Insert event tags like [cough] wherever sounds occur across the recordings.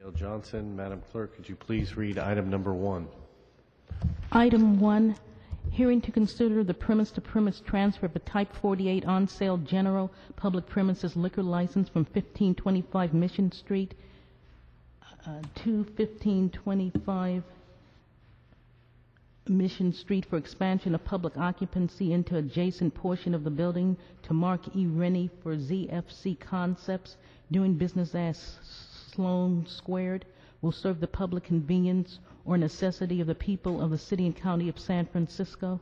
Gail Johnson, Madam Clerk, could you please read item number one? Item 1, hearing to consider the premise-to-premise transfer of a Type 48 on-sale general public premises liquor license from 1525 Mission Street uh, to 1525 Mission Street for expansion of public occupancy into adjacent portion of the building to Mark E. Rennie for ZFC Concepts, doing business as Sloan Squared, will serve the public convenience or necessity of the people of the city and county of San Francisco.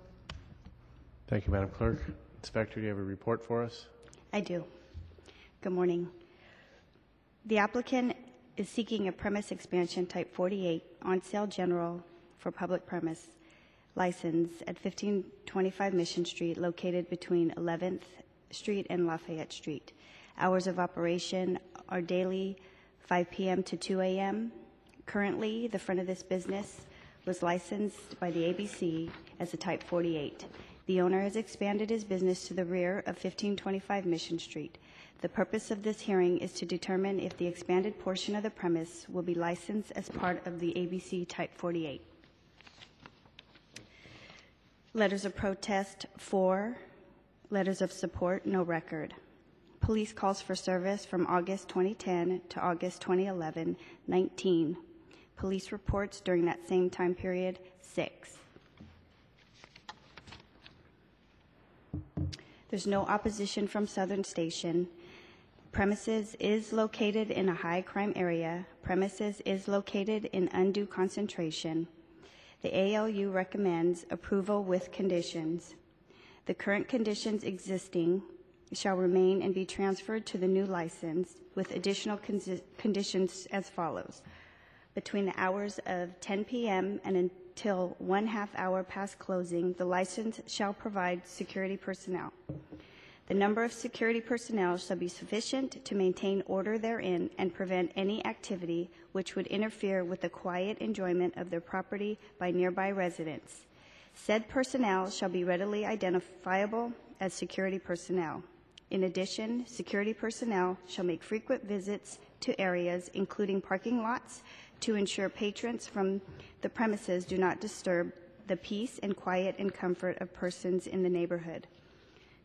Thank you, Madam Clerk. Inspector, do you have a report for us? I do. Good morning. The applicant is seeking a premise expansion type 48 on sale general for public premise license at 1525 Mission Street located between 11th Street and Lafayette Street. Hours of operation are daily 5 p.m. to 2 a.m. Currently, the front of this business was licensed by the ABC as a type 48. The owner has expanded his business to the rear of 1525 Mission Street. The purpose of this hearing is to determine if the expanded portion of the premise will be licensed as part of the ABC Type 48. Letters of protest, four. Letters of support, no record. Police calls for service from August 2010 to August 2011, 19. Police reports during that same time period, six. There's no opposition from Southern Station. Premises is located in a high crime area. Premises is located in undue concentration. The ALU recommends approval with conditions. The current conditions existing shall remain and be transferred to the new license with additional consi- conditions as follows. Between the hours of 10 p.m. and until one half hour past closing, the license shall provide security personnel. The number of security personnel shall be sufficient to maintain order therein and prevent any activity which would interfere with the quiet enjoyment of their property by nearby residents. Said personnel shall be readily identifiable as security personnel. In addition, security personnel shall make frequent visits to areas, including parking lots, to ensure patrons from the premises do not disturb the peace and quiet and comfort of persons in the neighborhood.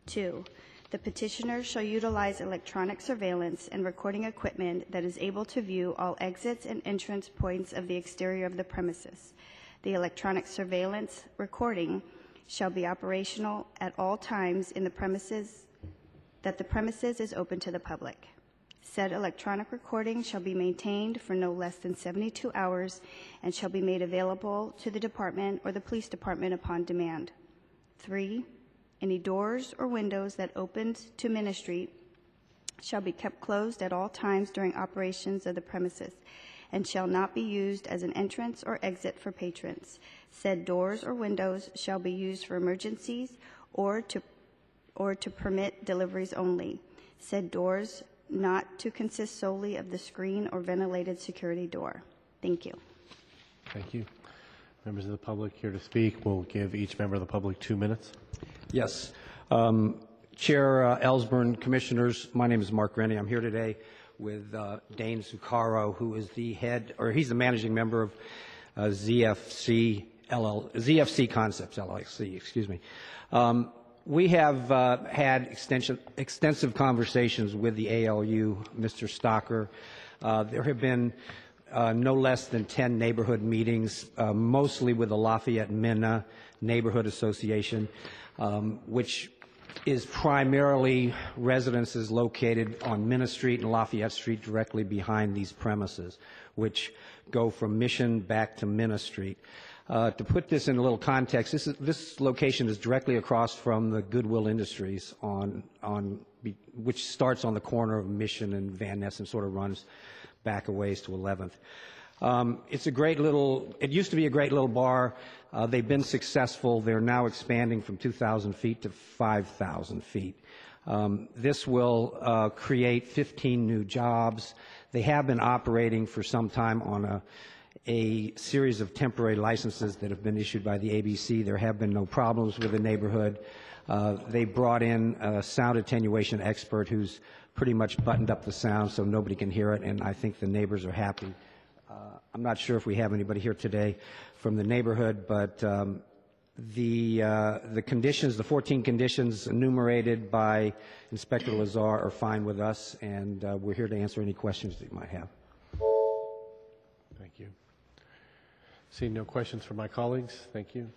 Two, the petitioner shall utilize electronic surveillance and recording equipment that is able to view all exits and entrance points of the exterior of the premises. The electronic surveillance recording shall be operational at all times in the premises that the premises is open to the public. Said electronic recording shall be maintained for no less than 72 hours and shall be made available to the department or the police department upon demand. Three, any doors or windows that opened to ministry shall be kept closed at all times during operations of the premises and shall not be used as an entrance or exit for patrons. Said doors or windows shall be used for emergencies or to or to permit deliveries only. Said doors not to consist solely of the screen or ventilated security door. Thank you. Thank you. Members of the public here to speak, we'll give each member of the public two minutes. Yes. Um, Chair uh, Elsbernd, Commissioners, my name is Mark Rennie. I'm here today with uh, Dane Zuccaro, who is the head, or he's the managing member of uh, ZFC LL, ZFC Concepts LLC, excuse me. Um, we have uh, had extensive conversations with the ALU, Mr. Stocker. Uh, there have been uh, no less than 10 neighborhood meetings, uh, mostly with the Lafayette Minna Neighborhood Association, um, which is primarily residences located on Minna Street and Lafayette Street directly behind these premises, which go from Mission back to Minna Street. Uh, to put this in a little context, this, is, this location is directly across from the Goodwill Industries on, on, which starts on the corner of Mission and Van Ness and sort of runs back a ways to 11th. Um, it's a great little, it used to be a great little bar. Uh, they've been successful. They're now expanding from 2,000 feet to 5,000 feet. Um, this will uh, create 15 new jobs. They have been operating for some time on a, a series of temporary licenses that have been issued by the ABC. There have been no problems with the neighborhood. Uh, they brought in a sound attenuation expert who's pretty much buttoned up the sound so nobody can hear it, and I think the neighbors are happy Uh, I'm not sure if we have anybody here today from the neighborhood, but um, the, uh, the conditions, the 14 conditions enumerated by Inspector Lazar are fine with us, and uh, we're here to answer any questions that you might have. Seeing no questions from my colleagues, thank you.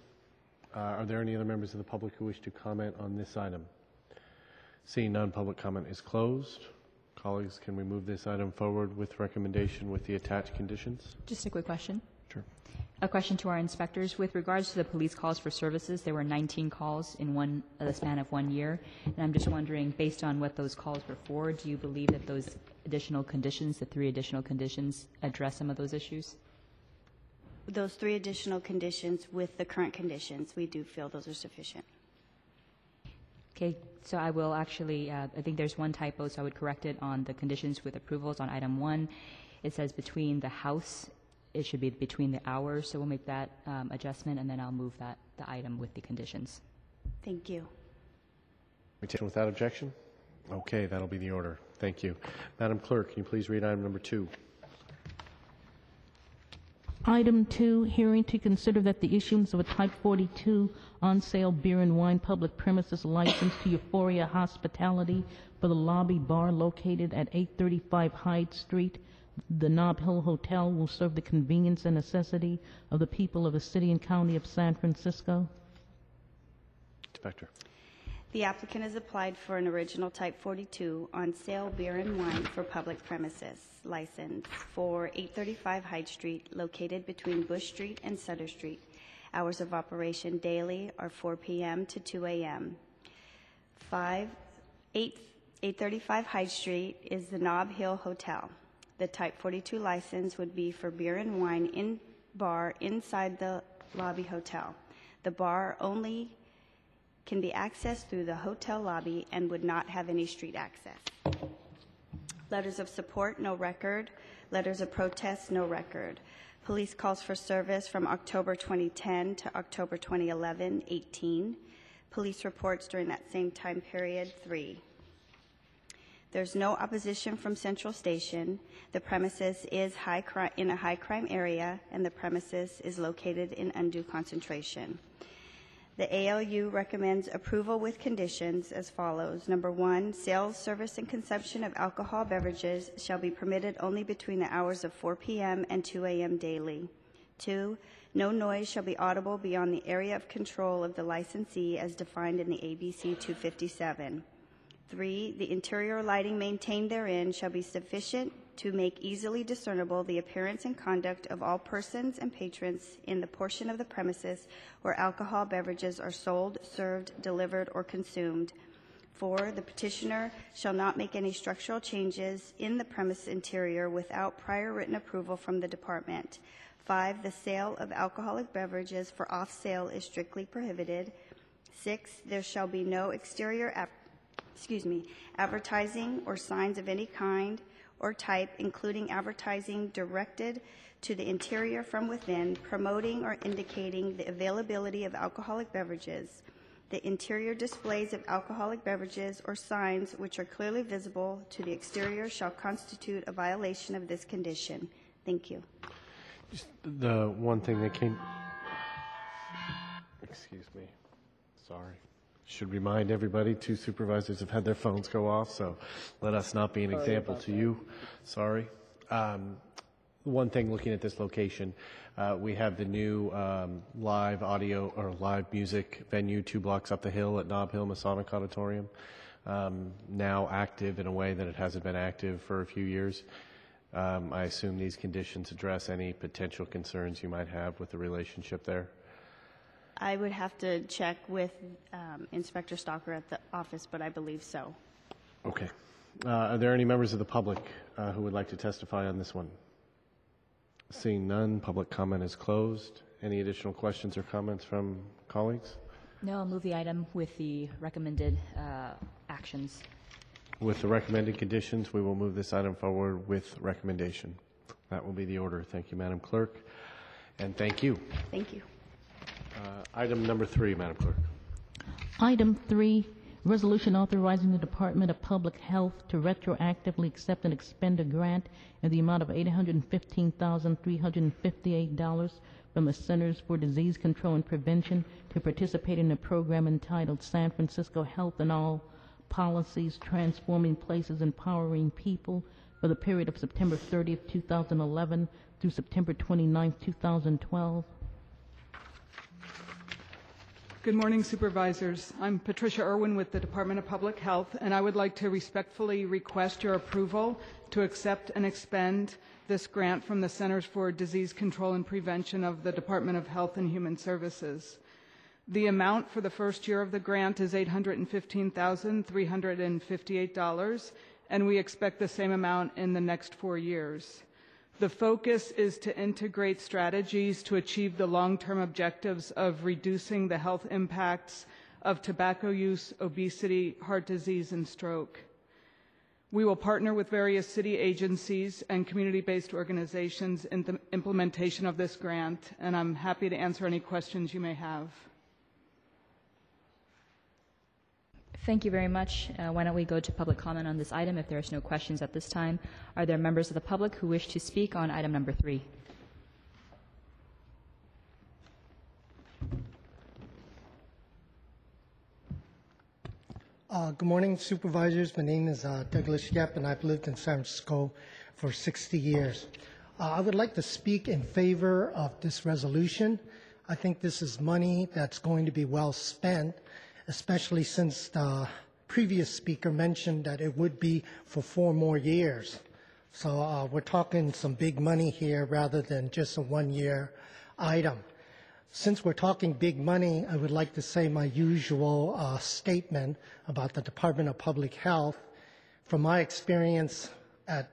Uh, Are there any other members of the public who wish to comment on this item? Seeing none, public comment is closed. Colleagues, can we move this item forward with recommendation with the attached conditions? Just a quick question. Sure. A question to our inspectors. With regards to the police calls for services, there were 19 calls in one, uh, the span of one year. And I'm just wondering, based on what those calls were for, do you believe that those additional conditions, the three additional conditions, address some of those issues? Those three additional conditions with the current conditions, we do feel those are sufficient. Okay, so I will actually, uh, I think there's one typo, so I would correct it on the conditions with approvals on item one. It says between the house, it should be between the hours, so we'll make that um, adjustment, and then I'll move that, the item with the conditions. Thank you. We take without objection? Okay, that'll be the order. Thank you. Madam Clerk, can you please read item number two? Item two, hearing to consider that the issuance of a Type 42 on-sale beer and wine public premises license to Euphoria Hospitality for the lobby bar located at 835 Hyde Street. The Nob Hill Hotel will serve the convenience and necessity of the people of the city and county of San Francisco. Inspector. The applicant has applied for an original Type 42 on sale beer and wine for public premises license for 835 Hyde Street located between Bush Street and Sutter Street. Hours of operation daily are 4 p.m. to 2 a.m. 5, 8, 835 Hyde Street is the Nob Hill Hotel. The Type 42 license would be for beer and wine in bar inside the lobby hotel. The bar only can be accessed through the hotel lobby and would not have any street access. Letters of support, no record. Letters of protest, no record. Police calls for service from October 2010 to October 2011, 18. Police reports during that same time period, three. There's no opposition from Central Station. The premises is in a high crime area, and the premises is located in undue concentration. The ALU recommends approval with conditions as follows. Number one, sales, service, and consumption of alcohol beverages shall be permitted only between the hours of 4 p.m. and 2 a.m. daily. Two, no noise shall be audible beyond the area of control of the licensee as defined in the ABC 257. Three, the interior lighting maintained therein shall be sufficient to make easily discernible the appearance and conduct of all persons and patrons in the portion of the premises where alcohol beverages are sold, served, delivered, or consumed. Four, the petitioner shall not make any structural changes in the premise interior without prior written approval from the department. Five, the sale of alcoholic beverages for off-sale is strictly prohibited. Six, there shall be no exterior, excuse me, advertising or signs of any kind or type, including advertising directed to the interior from within, promoting or indicating the availability of alcoholic beverages. The interior displays of alcoholic beverages or signs which are clearly visible to the exterior shall constitute a violation of this condition. Thank you. Just The one thing that came, excuse me, sorry. Should remind everybody, two supervisors have had their phones go off, so let us not be an example to you. Sorry. Um, One thing, looking at this location, uh, we have the new um, live audio or live music venue two blocks up the hill at Nob Hill Masonic Auditorium, um, now active in a way that it hasn't been active for a few years. Um, I assume these conditions address any potential concerns you might have with the relationship there? I would have to check with um, Inspector Stalker at the office, but I believe so. Okay. Uh, Are there any members of the public uh, who would like to testify on this one? Seeing none, public comment is closed. Any additional questions or comments from colleagues? No, I'll move the item with the recommended uh, actions. With the recommended conditions, we will move this item forward with recommendation. That will be the order. Thank you, Madam Clerk, and thank you. Thank you. Uh, Item number three, Madam Clerk. Item three, Resolution authorizing the Department of Public Health to retroactively accept and expend a grant in the amount of $815,358 from the Centers for Disease Control and Prevention to participate in a program entitled San Francisco Health and All Policies Transforming Places, Empowering People for the period of September 30th, 2011 through September 29th, 2012. Good morning Supervisors. I'm Patricia Irwin with the Department of Public Health, and I would like to respectfully request your approval to accept and expend this grant from the Centers for Disease Control and Prevention of the Department of Health and Human Services. The amount for the first year of the grant is $815,358, and we expect the same amount in the next four years. The focus is to integrate strategies to achieve the long-term objectives of reducing the health impacts of tobacco use, obesity, heart disease, and stroke. We will partner with various city agencies and community-based organizations in the implementation of this grant, and I'm happy to answer any questions you may have. Thank you very much. Uh, Why don't we go to public comment on this item if there's no questions at this time? Are there members of the public who wish to speak on item number three? Uh, Good morning Supervisors. My name is uh, Douglas Yep, and I've lived in San Francisco for 60 years. Uh, I would like to speak in favor of this resolution. I think this is money that's going to be well spent, especially since the previous speaker mentioned that it would be for four more years. So uh, we're talking some big money here rather than just a one-year item. Since we're talking big money, I would like to say my usual uh, statement about the Department of Public Health. From my experience at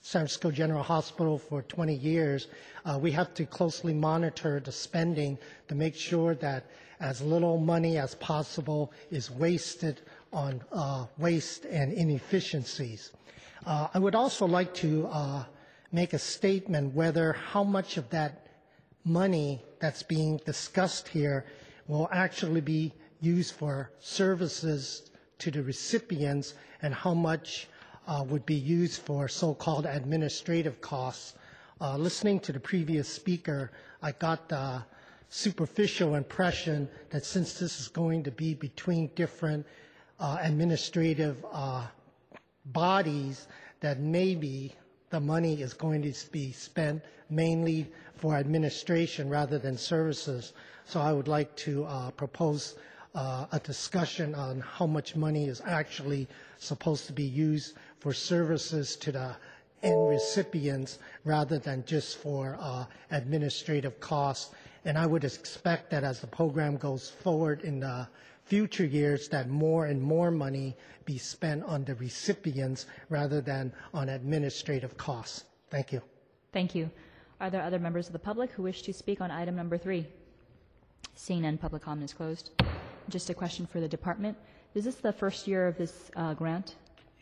San Francisco General Hospital for 20 years, uh, we have to closely monitor the spending to make sure that as little money as possible is wasted on uh, waste and inefficiencies. Uh, I would also like to uh, make a statement whether how much of that money that's being discussed here will actually be used for services to the recipients and how much uh, would be used for so-called administrative costs. Uh, listening to the previous speaker, I got the superficial impression that since this is going to be between different uh, administrative uh, bodies, that maybe the money is going to be spent mainly for administration rather than services. So I would like to uh, propose uh, a discussion on how much money is actually supposed to be used for services to the end recipients rather than just for uh, administrative costs. And I would expect that as the program goes forward in the future years, that more and more money be spent on the recipients rather than on administrative costs. Thank you. Thank you. Are there other members of the public who wish to speak on item number three? Seeing none, public comment is closed. Just a question for the department. Is this the first year of this uh, grant?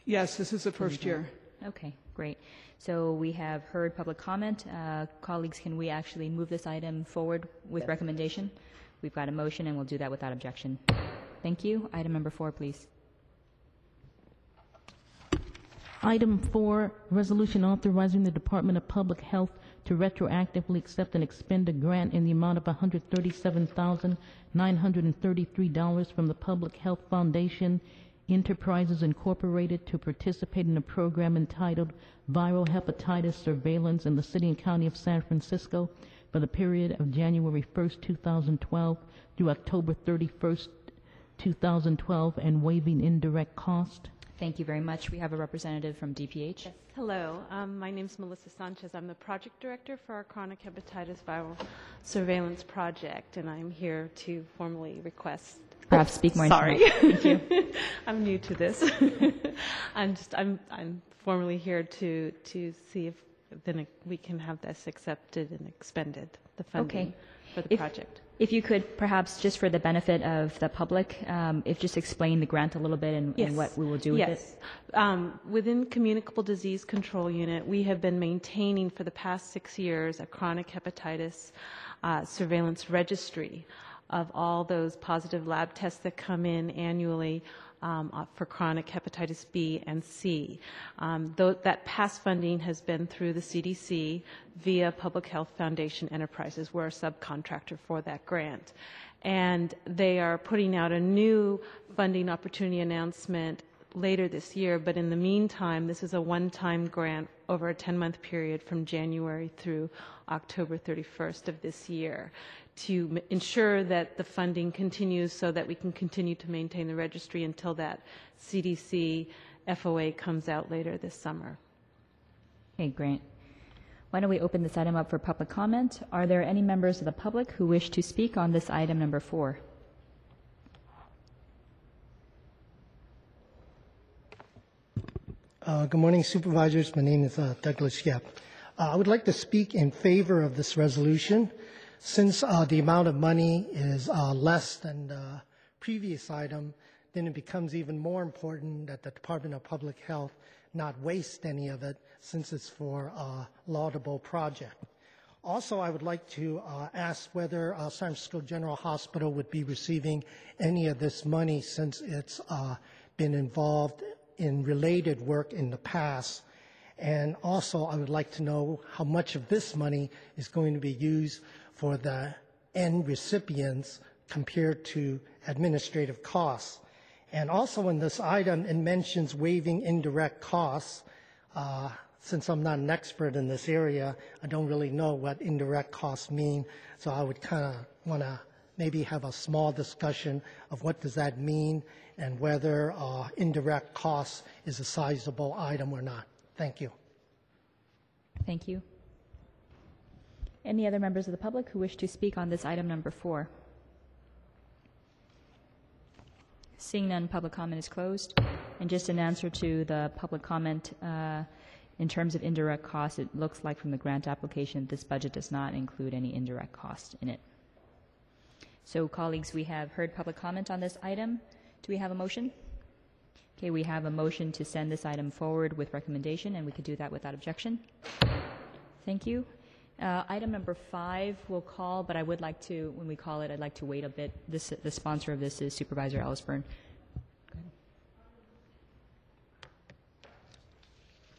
Yes, this is the first year. Okay, great. So we have heard public comment. Uh, Colleagues, can we actually move this item forward with recommendation? We've got a motion, and we'll do that without objection. Thank you. Item number four, please. Item four, resolution authorizing the Department of Public Health to retroactively accept and expend a grant in the amount of $137,933 from the Public Health Foundation Enterprises Incorporated to participate in a program entitled Viral Hepatitis Surveillance in the City and County of San Francisco for the period of January 1st, 2012 through October 31st, 2012, and waiving indirect cost. Thank you very much. We have a representative from DPH. Yes, hello. Um, my name is Melissa Sanchez. I'm the project director for our chronic hepatitis viral surveillance project, and I'm here to formally request. Perhaps speak more Sorry, the. Thank you. [laughs] I'm new to this. [laughs] I'm just I'm I'm formally here to to see if then we can have this accepted and expended the funding Okay. for the If- project. If you could, perhaps just for the benefit of the public, um, if just explain the grant a little bit and and what we will do with it. yes. Um, within Communicable Disease Control Unit, we have been maintaining for the past six years a chronic hepatitis uh, surveillance registry. Of all those positive lab tests that come in annually um, uh, for chronic hepatitis B and C. Um, that past funding has been through the CDC via Public Health Foundation Enterprises. We're a subcontractor for that grant. And they are putting out a new funding opportunity announcement later this year, but in the meantime, this is a one-time grant over a 10-month period from January through October 31st of this year to m- ensure that the funding continues so that we can continue to maintain the registry until that CDC FOA comes out later this summer. Okay, great. Why don't we open this item up for public comment? Are there any members of the public who wish to speak on this item number four? Uh, Good morning Supervisors. My name is uh, Douglas Yep. Uh, I would like to speak in favor of this resolution. Since uh, the amount of money is uh, less than the previous item, then it becomes even more important that the Department of Public Health not waste any of it since it's for a laudable project. Also, I would like to uh, ask whether uh, San Francisco General Hospital would be receiving any of this money since it's uh, been involved in related work in the past. And also, I would like to know how much of this money is going to be used for the end recipients compared to administrative costs. And also in this item, it mentions waiving indirect costs. Uh, Since I'm not an expert in this area, I don't really know what indirect costs mean, so I would kind of want to maybe have a small discussion of what does that mean and whether uh, indirect costs is a sizable item or not. Thank you. Thank you. Any other members of the public who wish to speak on this item number four? Seeing none, public comment is closed. And just an answer to the public comment, uh, in terms of indirect costs, it looks like from the grant application, this budget does not include any indirect cost in it. So colleagues, we have heard public comment on this item. Do we have a motion? Okay, we have a motion to send this item forward with recommendation, and we could do that without objection. Thank you. Uh, Item number five we'll call, but I would like to, when we call it, I'd like to wait a bit. This, the sponsor of this is Supervisor Elsbernd.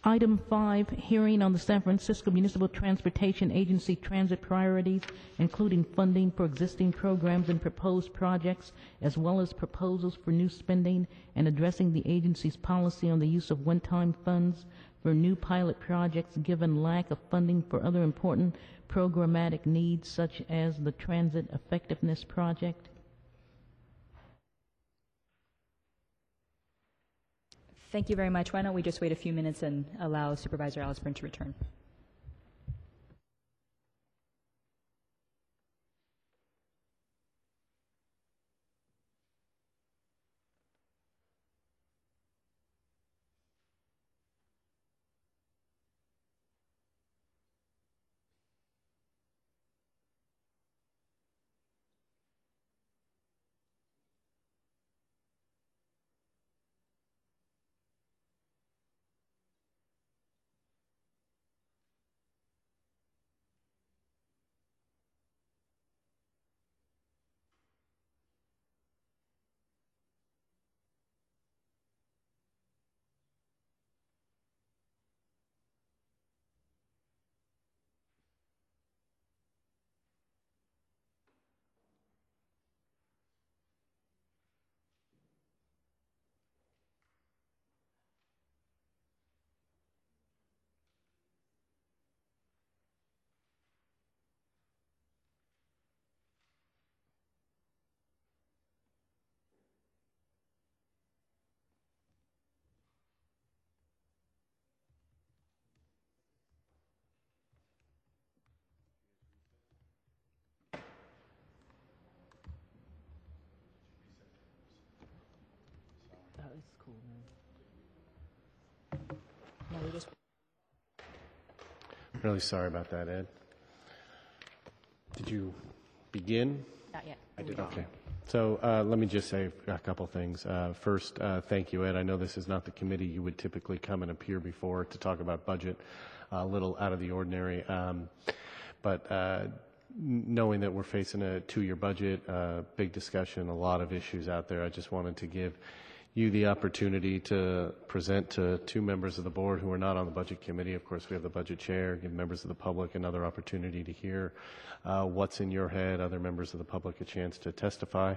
Item five, hearing on the San Francisco Municipal Transportation Agency transit priorities, including funding for existing programs and proposed projects, as well as proposals for new spending, and addressing the agency's policy on the use of one-time funds for new pilot projects given lack of funding for other important programmatic needs such as the Transit Effectiveness Project. Thank you very much. Why don't we just wait a few minutes and allow Supervisor Elsbernd to return? Cool, No, we just Really sorry about that, Ed. Did you begin? Not yet. I did, okay. So uh, let me just say a couple things. Uh, First, uh, thank you, Ed. I know this is not the committee you would typically come and appear before to talk about budget, a little out of the ordinary. Um, But uh, knowing that we're facing a two-year budget, uh, big discussion, a lot of issues out there, I just wanted to give you the opportunity to present to two members of the board who are not on the budget committee. Of course, we have the budget chair, give members of the public another opportunity to hear uh, what's in your head, other members of the public a chance to testify,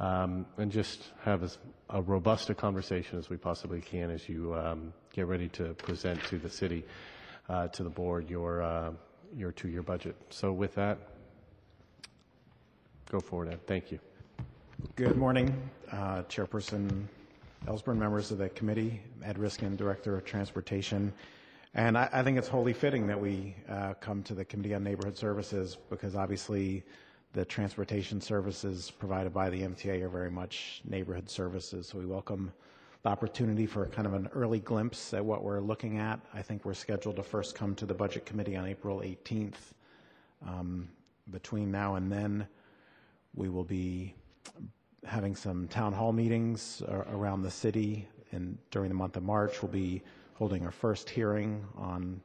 um, and just have as a robust a conversation as we possibly can as you um, get ready to present to the city, uh, to the board, your, uh, your two-year budget. So with that, go forward, Ed. Thank you. Good morning, uh, Chairperson Elsbernd, members of the committee, Ed Reiskin, Director of Transportation. And I, I think it's wholly fitting that we uh, come to the Committee on Neighborhood Services because obviously the transportation services provided by the MTA are very much neighborhood services. So we welcome the opportunity for kind of an early glimpse at what we're looking at. I think we're scheduled to first come to the Budget Committee on April 18th. Um, between now and then, we will be having some town hall meetings uh, around the city, and during the month of March, we'll be holding our first hearing on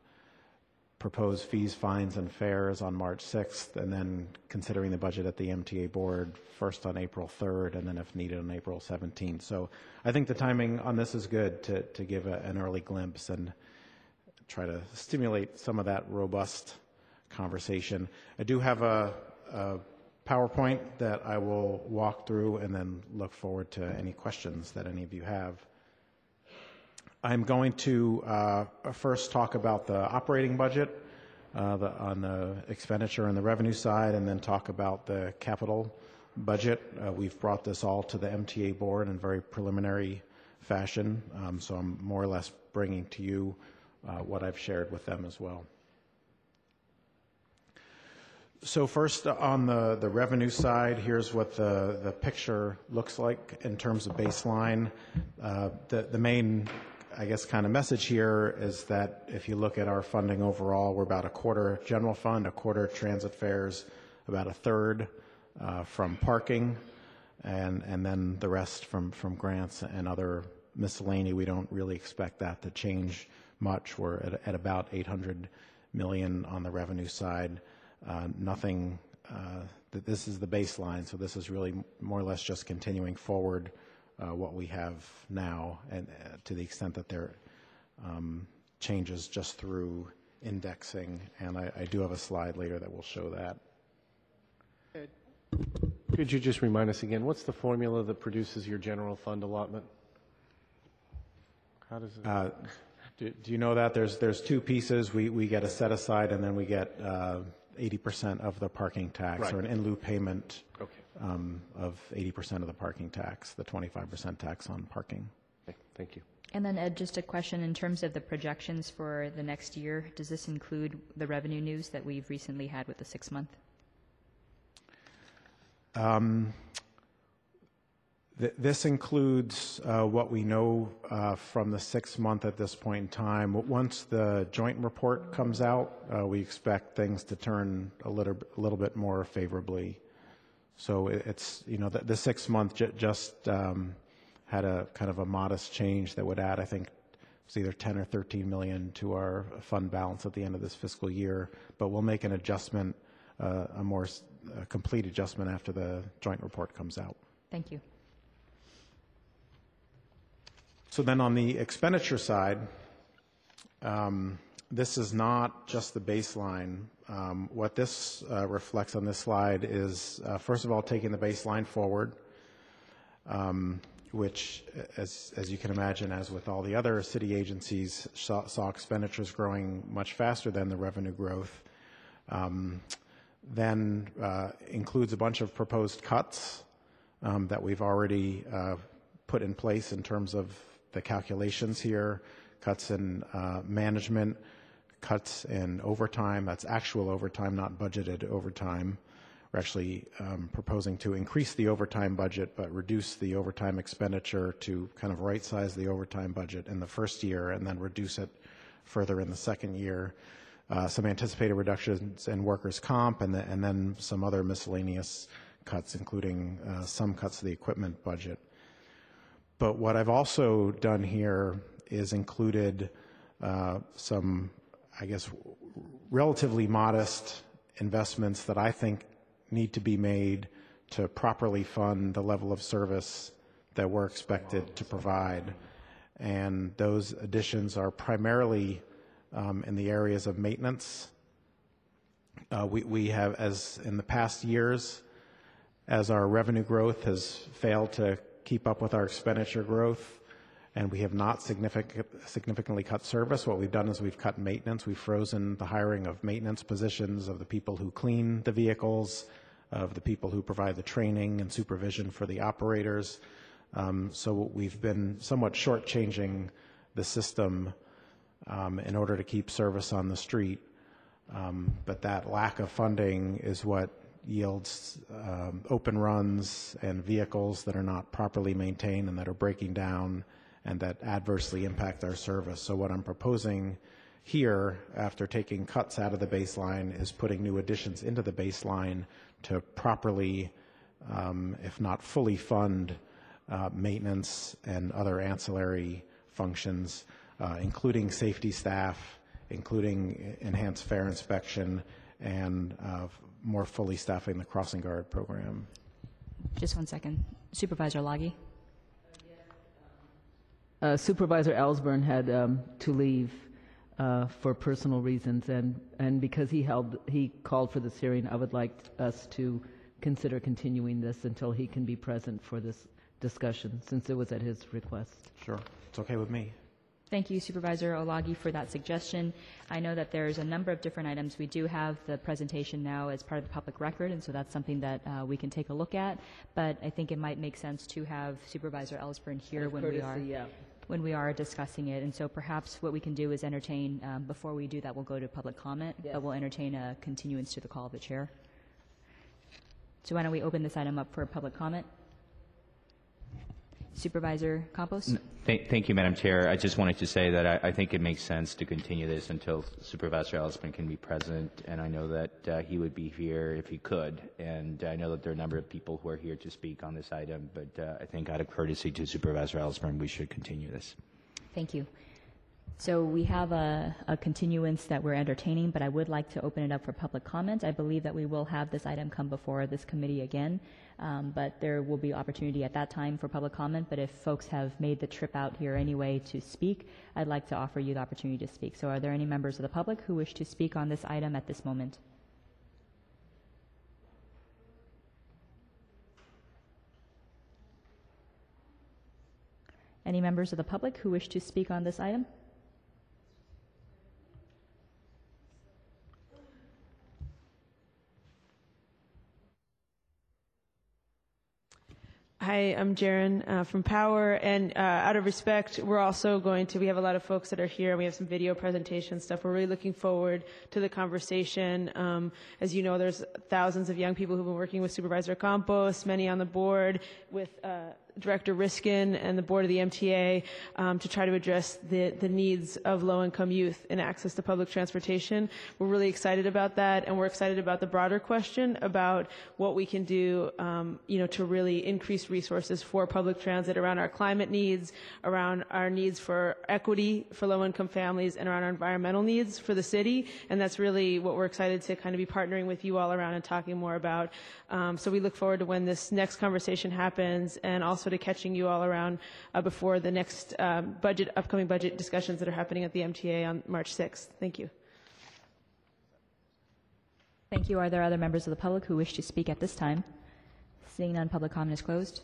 proposed fees, fines, and fares on March 6th, and then considering the budget at the MTA board first on April 3rd, and then if needed on April 17th. So I think the timing on this is good to, to give a, an early glimpse and try to stimulate some of that robust conversation. I do have a, a PowerPoint that I will walk through and then look forward to any questions that any of you have. I'm going to uh, first talk about the operating budget uh, the, on the expenditure and the revenue side, and then talk about the capital budget. Uh, we've brought this all to the MTA board in very preliminary fashion, um, so I'm more or less bringing to you uh, what I've shared with them as well. So first, on the, the revenue side, here's what the, the picture looks like in terms of baseline. Uh, the, the main, I guess, kind of message here is that if you look at our funding overall, we're about a quarter general fund, a quarter transit fares, about a third uh, from parking, and, and then the rest from, from grants and other miscellany. We don't really expect that to change much. We're at, at about 800 million on the revenue side. Uh, nothing, uh, that this is the baseline, so this is really more or less just continuing forward uh, what we have now, and uh, to the extent that there um, changes just through indexing, and I, I do have a slide later that will show that. Could you just remind us again, what's the formula that produces your general fund allotment? How does it? Uh, do, do you know that there's there's two pieces? We we get a set aside, and then we get uh, 80% of the parking tax, Right. or an in lieu payment Okay. um, of 80% of the parking tax, the 25% tax on parking. Okay, Thank you. And then Ed, just a question in terms of the projections for the next year. Does this include the revenue news that we've recently had with the six month? Th- This includes uh, what we know uh, from the six month at this point in time. Once the joint report comes out, uh, we expect things to turn a little, a little bit more favorably. So it- it's, you know, the, the six month ju- just um, had a kind of a modest change that would add, I think, it's either 10 or 13 million to our fund balance at the end of this fiscal year. But we'll make an adjustment, uh, a more s- a complete adjustment after the joint report comes out. Thank you. So then on the expenditure side, um, this is not just the baseline. Um, What this uh, reflects on this slide is, uh, first of all, taking the baseline forward, um, which, as, as you can imagine, as with all the other city agencies, saw, saw expenditures growing much faster than the revenue growth. Um, Then uh, includes a bunch of proposed cuts um, that we've already uh, put in place in terms of the calculations here, cuts in uh, management, cuts in overtime, that's actual overtime, not budgeted overtime. We're actually um, proposing to increase the overtime budget, but reduce the overtime expenditure to kind of right-size the overtime budget in the first year and then reduce it further in the second year. Uh, Some anticipated reductions in workers' comp and the- and then some other miscellaneous cuts, including uh, some cuts to the equipment budget. But what I've also done here is included uh, some, I guess, relatively modest investments that I think need to be made to properly fund the level of service that we're expected to provide. And those additions are primarily um, in the areas of maintenance. Uh, we, we have, as in the past years, as our revenue growth has failed to keep up with our expenditure growth, and we have not significant, significantly cut service. What we've done is we've cut maintenance. We've frozen the hiring of maintenance positions of the people who clean the vehicles, of the people who provide the training and supervision for the operators. Um, so we've been somewhat shortchanging the system um, in order to keep service on the street. Um, but that lack of funding is what yields um, open runs and vehicles that are not properly maintained and that are breaking down and that adversely impact our service. So what I'm proposing here, after taking cuts out of the baseline, is putting new additions into the baseline to properly, um, if not fully fund, uh, maintenance and other ancillary functions, uh, including safety staff, including enhanced fare inspection, and uh, more fully staffing the crossing guard program. Just one second. Supervisor Lagi? Uh, Supervisor Elsbernd had um, to leave uh, for personal reasons, and, and because he held he called for this hearing, I would like us to consider continuing this until he can be present for this discussion, since it was at his request. Sure. It's okay with me. Thank you, Supervisor Olague, for that suggestion. I know that there's a number of different items. We do have the presentation now as part of the public record, and so that's something that uh, we can take a look at. But I think it might make sense to have Supervisor Elsbernd here when we are yeah. when we are discussing it. And so perhaps what we can do is entertain, um, before we do that, we'll go to public comment, Yes. but we'll entertain a continuance to the call of the chair. So why don't we open this item up for public comment? Supervisor Campos? Thank, thank you, Madam Chair. I just wanted to say that I, I think it makes sense to continue this until Supervisor Ellsman can be present, and I know that uh, he would be here if he could. And I know that there are a number of people who are here to speak on this item, but uh, I think out of courtesy to Supervisor Ellsman, we should continue this. Thank you. So we have a, a continuance that we're entertaining, but I would like to open it up for public comment. I believe that we will have this item come before this committee again, um, but there will be opportunity at that time for public comment. But if folks have made the trip out here anyway to speak, I'd like to offer you the opportunity to speak. So are there any members of the public who wish to speak on this item at this moment? Any members of the public who wish to speak on this item? Hi, I'm Jaren uh, from Power, and uh, out of respect, we're also going to. We have a lot of folks that are here, and we have some video presentation stuff. We're really looking forward to the conversation. Um, as you know, there's thousands of young people who've been working with Supervisor Campos, many on the board with. Uh, Director Reiskin and the board of the MTA um, to try to address the, the needs of low-income youth in access to public transportation. We're really excited about that, and we're excited about the broader question about what we can do, um, you know, to really increase resources for public transit around our climate needs, around our needs for equity for low-income families, and around our environmental needs for the city. And that's really what we're excited to kind of be partnering with you all around and talking more about. Um, so we look forward to when this next conversation happens, and also to catching you all around uh, before the next um, budget, upcoming budget discussions that are happening at the MTA on March 6th. Thank you. Thank you. Are there other members of the public who wish to speak at this time? Seeing none, public comment is closed.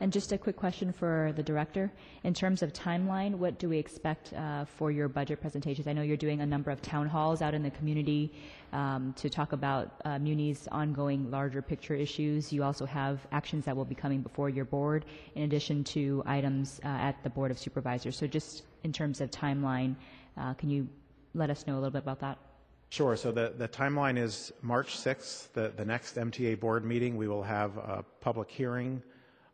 And just a quick question for the director. In terms of timeline, what do we expect uh, for your budget presentations? I know you're doing a number of town halls out in the community um, to talk about uh, Muni's ongoing larger picture issues. You also have actions that will be coming before your board, in addition to items uh, at the Board of Supervisors. So just in terms of timeline, uh, can you let us know a little bit about that? Sure. So the, the timeline is March 6th, the, the next MTA board meeting. We will have a public hearing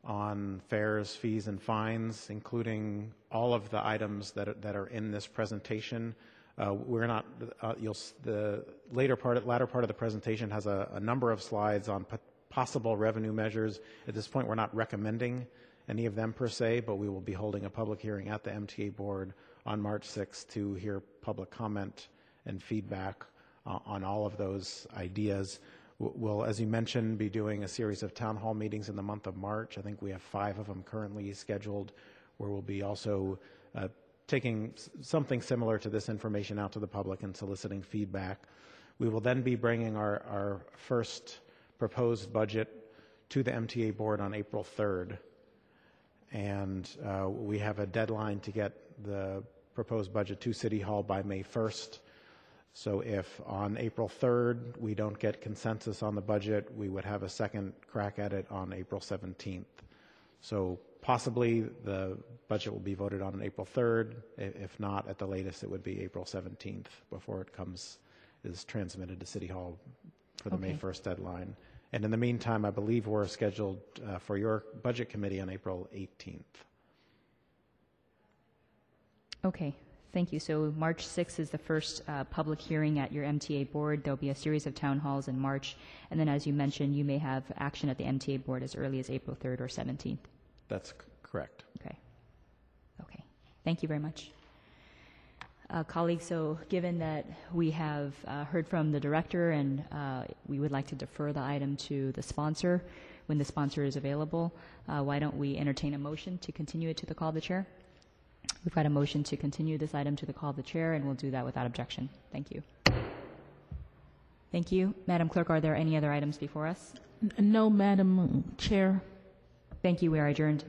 on fares, fees, and fines, including all of the items that are, that are in this presentation. Uh, we're not. Uh, you'll the later part, latter part of the presentation has a, a number of slides on po- possible revenue measures. At this point, we're not recommending any of them per se, but we will be holding a public hearing at the MTA board on March 6th to hear public comment and feedback uh, on all of those ideas. We'll, as you mentioned, be doing a series of town hall meetings in the month of March. I think we have five of them currently scheduled, where we'll be also uh, taking something similar to this information out to the public and soliciting feedback. We will then be bringing our, our first proposed budget to the MTA board on April 3rd. And uh, we have a deadline to get the proposed budget to City Hall by May 1st. So if on April 3rd, we don't get consensus on the budget, we would have a second crack at it on April 17th. So possibly the budget will be voted on on April 3rd. If not, at the latest, it would be April 17th before it comes, is transmitted to City Hall for the May Okay. 1st deadline. And in the meantime, I believe we're scheduled uh, for your Budget Committee on April 18th. Okay, thank you. So March 6th is the first uh, public hearing at your MTA board. There'll be a series of town halls in March, and then as you mentioned, you may have action at the MTA board as early as April 3rd or 17th. That's c- correct. Okay. Okay. Thank you very much. Uh, Colleagues, so given that we have uh, heard from the director and uh, we would like to defer the item to the sponsor when the sponsor is available, uh, why don't we entertain a motion to continue it to the call of the chair? We've got a motion to continue this item to the call of the chair, and we'll do that without objection. Thank you. Thank you. Madam Clerk, are there any other items before us? No, Madam Chair. Thank you. We are adjourned.